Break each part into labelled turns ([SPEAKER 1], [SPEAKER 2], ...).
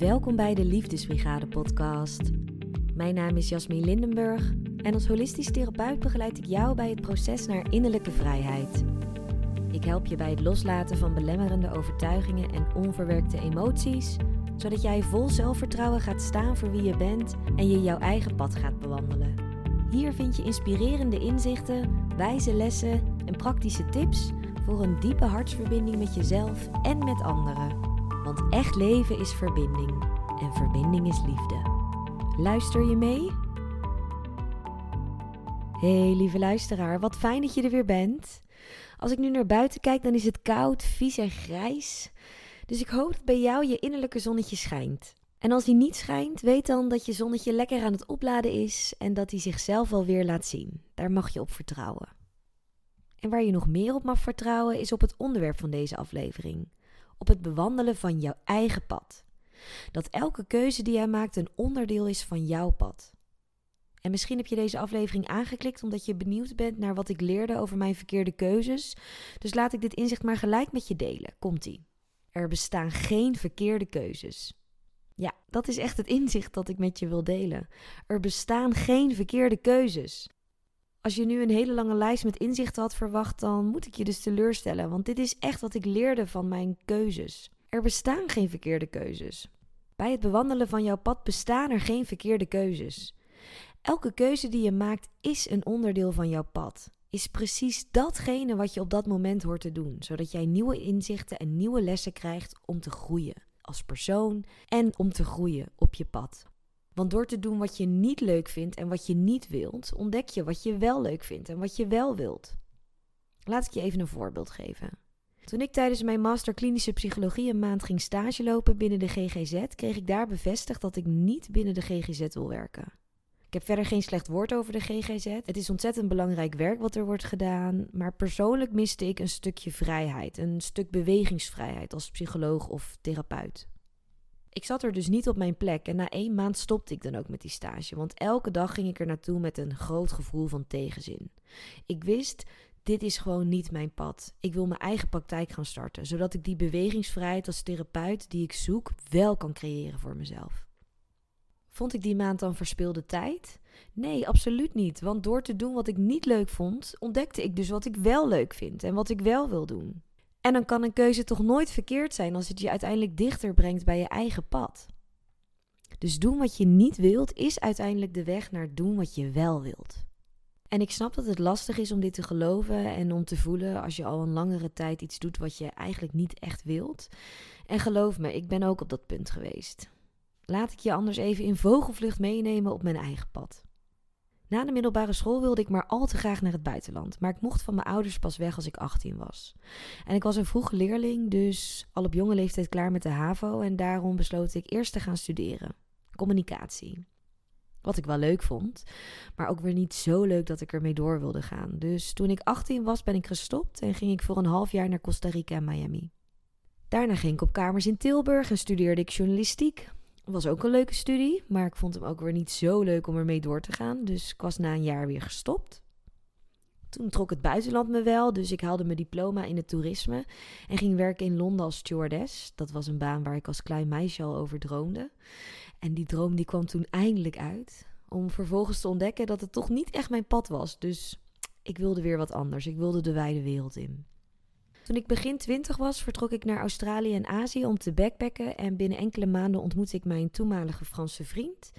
[SPEAKER 1] Welkom bij de Liefdesbrigade podcast. Mijn naam is Jasmine Lindenburg en als holistisch therapeut begeleid ik jou bij het proces naar innerlijke vrijheid. Ik help je bij het loslaten van belemmerende overtuigingen en onverwerkte emoties, zodat jij vol zelfvertrouwen gaat staan voor wie je bent en je jouw eigen pad gaat bewandelen. Hier vind je inspirerende inzichten, wijze lessen en praktische tips voor een diepe hartsverbinding met jezelf en met anderen. Want echt leven is verbinding en verbinding is liefde. Luister je mee? Hey lieve luisteraar, wat fijn dat je er weer bent. Als ik nu naar buiten kijk, dan is het koud, vies en grijs. Dus ik hoop dat bij jou je innerlijke zonnetje schijnt. En als die niet schijnt, weet dan dat je zonnetje lekker aan het opladen is en dat hij zichzelf alweer laat zien. Daar mag je op vertrouwen. En waar je nog meer op mag vertrouwen is op het onderwerp van deze aflevering op het bewandelen van jouw eigen pad. Dat elke keuze die jij maakt een onderdeel is van jouw pad. En misschien heb je deze aflevering aangeklikt omdat je benieuwd bent naar wat ik leerde over mijn verkeerde keuzes. Dus laat ik dit inzicht maar gelijk met je delen. Komt-ie. Er bestaan geen verkeerde keuzes. Ja, dat is echt het inzicht dat ik met je wil delen. Er bestaan geen verkeerde keuzes. Als je nu een hele lange lijst met inzichten had verwacht, dan moet ik je dus teleurstellen. Want dit is echt wat ik leerde van mijn keuzes. Er bestaan geen verkeerde keuzes. Bij het bewandelen van jouw pad bestaan er geen verkeerde keuzes. Elke keuze die je maakt is een onderdeel van jouw pad. Is precies datgene wat je op dat moment hoort te doen, zodat jij nieuwe inzichten en nieuwe lessen krijgt om te groeien als persoon en om te groeien op je pad. Want door te doen wat je niet leuk vindt en wat je niet wilt, ontdek je wat je wel leuk vindt en wat je wel wilt. Laat ik je even een voorbeeld geven. Toen ik tijdens mijn master klinische psychologie een maand ging stage lopen binnen de GGZ, kreeg ik daar bevestigd dat ik niet binnen de GGZ wil werken. Ik heb verder geen slecht woord over de GGZ. Het is ontzettend belangrijk werk wat er wordt gedaan, maar persoonlijk miste ik een stukje vrijheid, een stuk bewegingsvrijheid als psycholoog of therapeut. Ik zat er dus niet op mijn plek en na één maand stopte ik dan ook met die stage, want elke dag ging ik er naartoe met een groot gevoel van tegenzin. Ik wist, dit is gewoon niet mijn pad. Ik wil mijn eigen praktijk gaan starten, zodat ik die bewegingsvrijheid als therapeut die ik zoek wel kan creëren voor mezelf. Vond ik die maand dan verspilde tijd? Nee, absoluut niet. Want door te doen wat ik niet leuk vond, ontdekte ik dus wat ik wel leuk vind en wat ik wel wil doen. En dan kan een keuze toch nooit verkeerd zijn als het je uiteindelijk dichter brengt bij je eigen pad. Dus doen wat je niet wilt is uiteindelijk de weg naar doen wat je wel wilt. En ik snap dat het lastig is om dit te geloven en om te voelen als je al een langere tijd iets doet wat je eigenlijk niet echt wilt. En geloof me, ik ben ook op dat punt geweest. Laat ik je anders even in vogelvlucht meenemen op mijn eigen pad. Na de middelbare school wilde ik maar al te graag naar het buitenland, maar ik mocht van mijn ouders pas weg als ik 18 was. En ik was een vroege leerling, dus al op jonge leeftijd klaar met de HAVO en daarom besloot ik eerst te gaan studeren. Communicatie. Wat ik wel leuk vond, maar ook weer niet zo leuk dat ik ermee door wilde gaan. Dus toen ik 18 was, ben ik gestopt en ging ik voor een half jaar naar Costa Rica en Miami. Daarna ging ik op kamers in Tilburg en studeerde ik journalistiek was ook een leuke studie, maar ik vond hem ook weer niet zo leuk om ermee door te gaan. Dus ik was na een jaar weer gestopt. Toen trok het buitenland me wel, dus ik haalde mijn diploma in het toerisme en ging werken in Londen als stewardess. Dat was een baan waar ik als klein meisje al over droomde. En die droom die kwam toen eindelijk uit, om vervolgens te ontdekken dat het toch niet echt mijn pad was. Dus ik wilde weer wat anders. Ik wilde de wijde wereld in. Toen ik begin twintig was, vertrok ik naar Australië en Azië om te backpacken. En binnen enkele maanden ontmoette ik mijn toenmalige Franse vriend.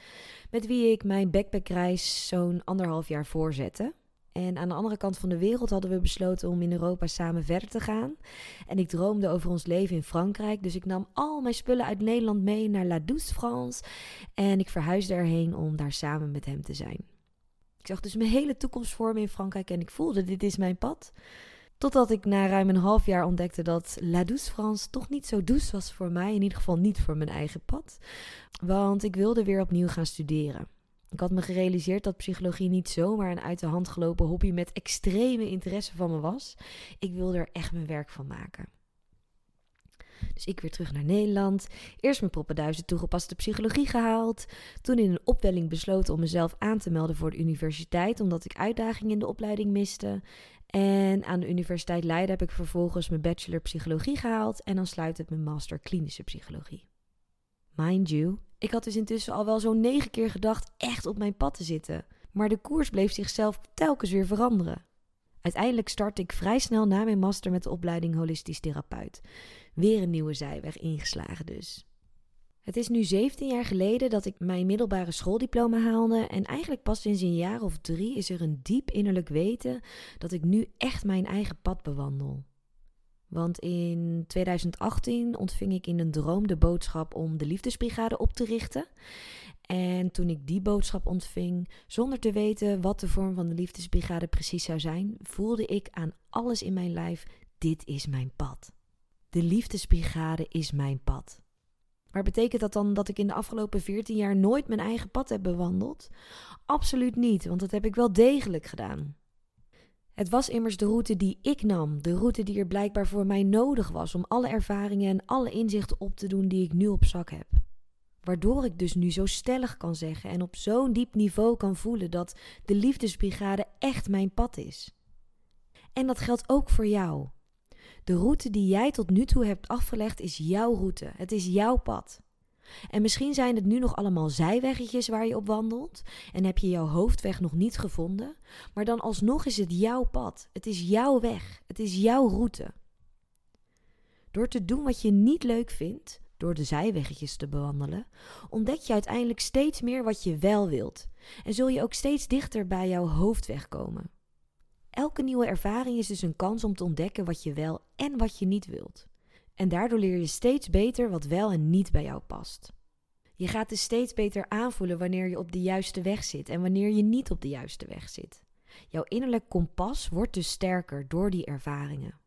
[SPEAKER 1] Met wie ik mijn backpackreis zo'n anderhalf jaar voorzette. En aan de andere kant van de wereld hadden we besloten om in Europa samen verder te gaan. En ik droomde over ons leven in Frankrijk. Dus ik nam al mijn spullen uit Nederland mee naar La Douce France. En ik verhuisde erheen om daar samen met hem te zijn. Ik zag dus mijn hele toekomst voor me in Frankrijk en ik voelde: dit is mijn pad. Totdat ik na ruim een half jaar ontdekte dat La Douce France toch niet zo douce was voor mij. In ieder geval niet voor mijn eigen pad. Want ik wilde weer opnieuw gaan studeren. Ik had me gerealiseerd dat psychologie niet zomaar een uit de hand gelopen hobby met extreme interesse van me was. Ik wilde er echt mijn werk van maken. Dus ik weer terug naar Nederland. Eerst mijn poppenduizen toegepaste psychologie gehaald. Toen in een opwelling besloten om mezelf aan te melden voor de universiteit, omdat ik uitdagingen in de opleiding miste. En aan de Universiteit Leiden heb ik vervolgens mijn bachelor psychologie gehaald en dan sluit het mijn master klinische psychologie. Mind you, ik had dus intussen al wel zo'n negen keer gedacht echt op mijn pad te zitten. Maar de koers bleef zichzelf telkens weer veranderen. Uiteindelijk startte ik vrij snel na mijn master met de opleiding holistisch therapeut. Weer een nieuwe zijweg ingeslagen dus. Het is nu 17 jaar geleden dat ik mijn middelbare schooldiploma haalde en eigenlijk pas sinds een jaar of drie is er een diep innerlijk weten dat ik nu echt mijn eigen pad bewandel. Want in 2018 ontving ik in een droom de boodschap om de liefdesbrigade op te richten. En toen ik die boodschap ontving, zonder te weten wat de vorm van de liefdesbrigade precies zou zijn, voelde ik aan alles in mijn lijf: dit is mijn pad. De liefdesbrigade is mijn pad. Maar betekent dat dan dat ik in de afgelopen 14 jaar nooit mijn eigen pad heb bewandeld? Absoluut niet, want dat heb ik wel degelijk gedaan. Het was immers de route die ik nam, de route die er blijkbaar voor mij nodig was om alle ervaringen en alle inzichten op te doen die ik nu op zak heb. Waardoor ik dus nu zo stellig kan zeggen en op zo'n diep niveau kan voelen dat de liefdesbrigade echt mijn pad is. En dat geldt ook voor jou. De route die jij tot nu toe hebt afgelegd is jouw route. Het is jouw pad. En misschien zijn het nu nog allemaal zijweggetjes waar je op wandelt en heb je jouw hoofdweg nog niet gevonden, maar dan alsnog is het jouw pad. Het is jouw weg. Het is jouw route. Door te doen wat je niet leuk vindt, door de zijweggetjes te bewandelen, ontdek je uiteindelijk steeds meer wat je wel wilt en zul je ook steeds dichter bij jouw hoofdweg komen. Elke nieuwe ervaring is dus een kans om te ontdekken wat je wel en wat je niet wilt. En daardoor leer je steeds beter wat wel en niet bij jou past. Je gaat dus steeds beter aanvoelen wanneer je op de juiste weg zit en wanneer je niet op de juiste weg zit. Jouw innerlijk kompas wordt dus sterker door die ervaringen.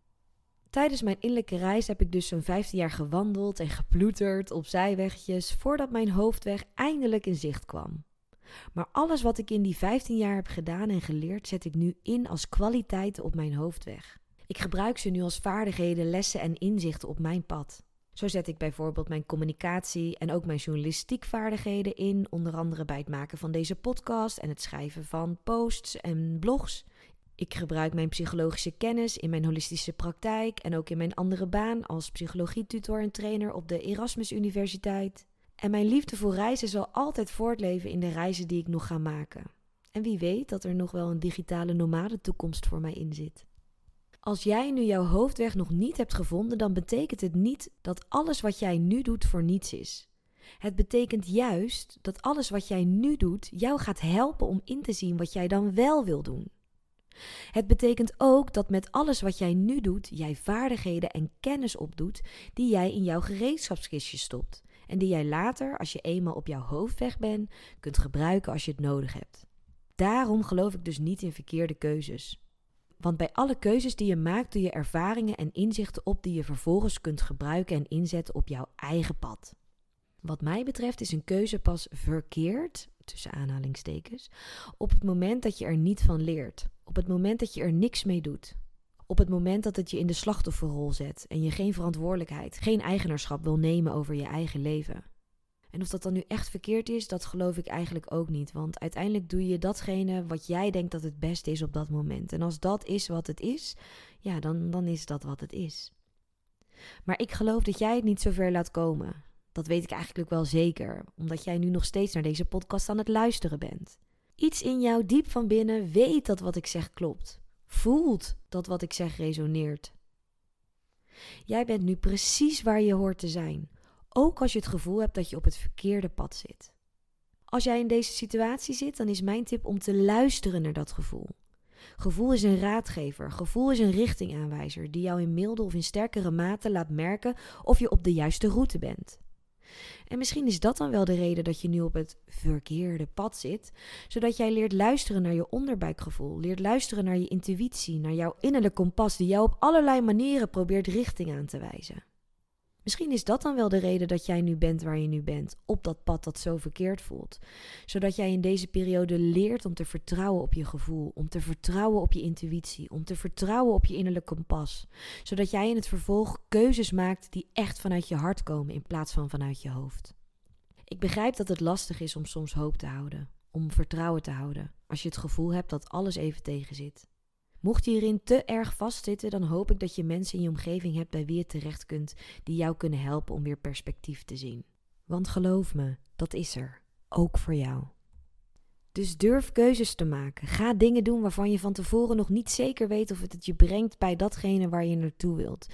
[SPEAKER 1] Tijdens mijn innerlijke reis heb ik dus zo'n 15 jaar gewandeld en geploeterd op zijwegjes voordat mijn hoofdweg eindelijk in zicht kwam. Maar alles wat ik in die 15 jaar heb gedaan en geleerd, zet ik nu in als kwaliteiten op mijn hoofdweg. Ik gebruik ze nu als vaardigheden, lessen en inzichten op mijn pad. Zo zet ik bijvoorbeeld mijn communicatie en ook mijn journalistiek vaardigheden in, onder andere bij het maken van deze podcast en het schrijven van posts en blogs. Ik gebruik mijn psychologische kennis in mijn holistische praktijk en ook in mijn andere baan als psychologietutor en trainer op de Erasmus Universiteit. En mijn liefde voor reizen zal altijd voortleven in de reizen die ik nog ga maken. En wie weet dat er nog wel een digitale nomade toekomst voor mij in zit. Als jij nu jouw hoofdweg nog niet hebt gevonden, dan betekent het niet dat alles wat jij nu doet voor niets is. Het betekent juist dat alles wat jij nu doet jou gaat helpen om in te zien wat jij dan wel wil doen. Het betekent ook dat met alles wat jij nu doet, jij vaardigheden en kennis opdoet die jij in jouw gereedschapskistje stopt en die jij later, als je eenmaal op jouw hoofdweg bent, kunt gebruiken als je het nodig hebt. Daarom geloof ik dus niet in verkeerde keuzes. Want bij alle keuzes die je maakt, doe je ervaringen en inzichten op die je vervolgens kunt gebruiken en inzetten op jouw eigen pad. Wat mij betreft is een keuze pas verkeerd, tussen aanhalingstekens, op het moment dat je er niet van leert. Op het moment dat je er niks mee doet. Op het moment dat het je in de slachtofferrol zet en je geen verantwoordelijkheid, geen eigenaarschap wil nemen over je eigen leven. En of dat dan nu echt verkeerd is, dat geloof ik eigenlijk ook niet. Want uiteindelijk doe je datgene wat jij denkt dat het beste is op dat moment. En als dat is wat het is, ja, dan, dan is dat wat het is. Maar ik geloof dat jij het niet zo ver laat komen. Dat weet ik eigenlijk wel zeker, omdat jij nu nog steeds naar deze podcast aan het luisteren bent. Iets in jou diep van binnen weet dat wat ik zeg klopt. Voelt dat wat ik zeg resoneert. Jij bent nu precies waar je hoort te zijn, ook als je het gevoel hebt dat je op het verkeerde pad zit. Als jij in deze situatie zit, dan is mijn tip om te luisteren naar dat gevoel. Gevoel is een raadgever, gevoel is een richtingaanwijzer die jou in milde of in sterkere mate laat merken of je op de juiste route bent. En misschien is dat dan wel de reden dat je nu op het verkeerde pad zit, zodat jij leert luisteren naar je onderbuikgevoel, leert luisteren naar je intuïtie, naar jouw innerlijke kompas die jou op allerlei manieren probeert richting aan te wijzen. Misschien is dat dan wel de reden dat jij nu bent waar je nu bent, op dat pad dat zo verkeerd voelt. Zodat jij in deze periode leert om te vertrouwen op je gevoel, om te vertrouwen op je intuïtie, om te vertrouwen op je innerlijk kompas. Zodat jij in het vervolg keuzes maakt die echt vanuit je hart komen in plaats van vanuit je hoofd. Ik begrijp dat het lastig is om soms hoop te houden, om vertrouwen te houden, als je het gevoel hebt dat alles even tegen zit. Mocht je hierin te erg vastzitten, dan hoop ik dat je mensen in je omgeving hebt bij wie je terecht kunt die jou kunnen helpen om weer perspectief te zien. Want geloof me, dat is er. Ook voor jou. Dus durf keuzes te maken. Ga dingen doen waarvan je van tevoren nog niet zeker weet of het, het je brengt bij datgene waar je naartoe wilt.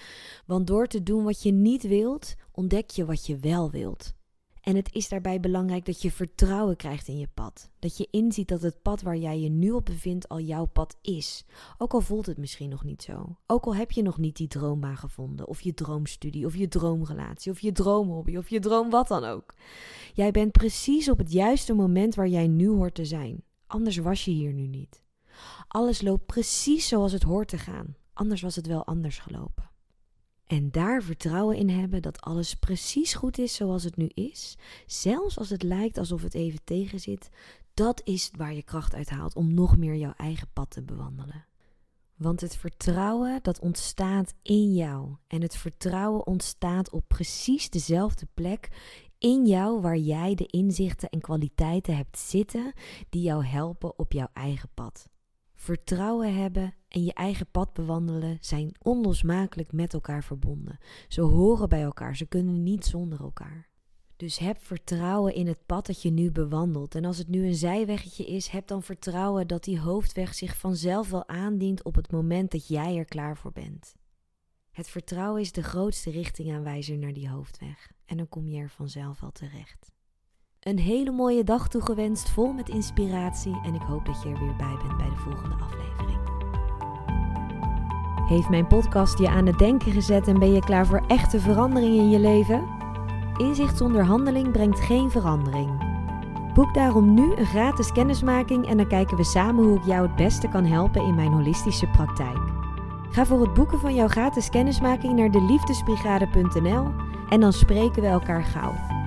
[SPEAKER 1] Want door te doen wat je niet wilt, ontdek je wat je wel wilt. En het is daarbij belangrijk dat je vertrouwen krijgt in je pad. Dat je inziet dat het pad waar jij je nu op bevindt al jouw pad is. Ook al voelt het misschien nog niet zo. Ook al heb je nog niet die droombaan gevonden, of je droomstudie, of je droomrelatie, of je droomhobby, of je droom wat dan ook. Jij bent precies op het juiste moment waar jij nu hoort te zijn. Anders was je hier nu niet. Alles loopt precies zoals het hoort te gaan. Anders was het wel anders gelopen. En daar vertrouwen in hebben dat alles precies goed is zoals het nu is, zelfs als het lijkt alsof het even tegenzit, dat is waar je kracht uit haalt om nog meer jouw eigen pad te bewandelen. Want het vertrouwen dat ontstaat in jou en het vertrouwen ontstaat op precies dezelfde plek in jou waar jij de inzichten en kwaliteiten hebt zitten die jou helpen op jouw eigen pad. Vertrouwen hebben en je eigen pad bewandelen zijn onlosmakelijk met elkaar verbonden. Ze horen bij elkaar, ze kunnen niet zonder elkaar. Dus heb vertrouwen in het pad dat je nu bewandelt. En als het nu een zijweggetje is, heb dan vertrouwen dat die hoofdweg zich vanzelf wel aandient op het moment dat jij er klaar voor bent. Het vertrouwen is de grootste richtingaanwijzer naar die hoofdweg. En dan kom je er vanzelf wel terecht. Een hele mooie dag toegewenst, vol met inspiratie. En ik hoop dat je er weer bij bent bij de volgende aflevering. Heeft mijn podcast je aan het denken gezet en ben je klaar voor echte verandering in je leven? Inzicht zonder handeling brengt geen verandering. Boek daarom nu een gratis kennismaking en dan kijken we samen hoe ik jou het beste kan helpen in mijn holistische praktijk. Ga voor het boeken van jouw gratis kennismaking naar de liefdesbrigade.nl en dan spreken we elkaar gauw.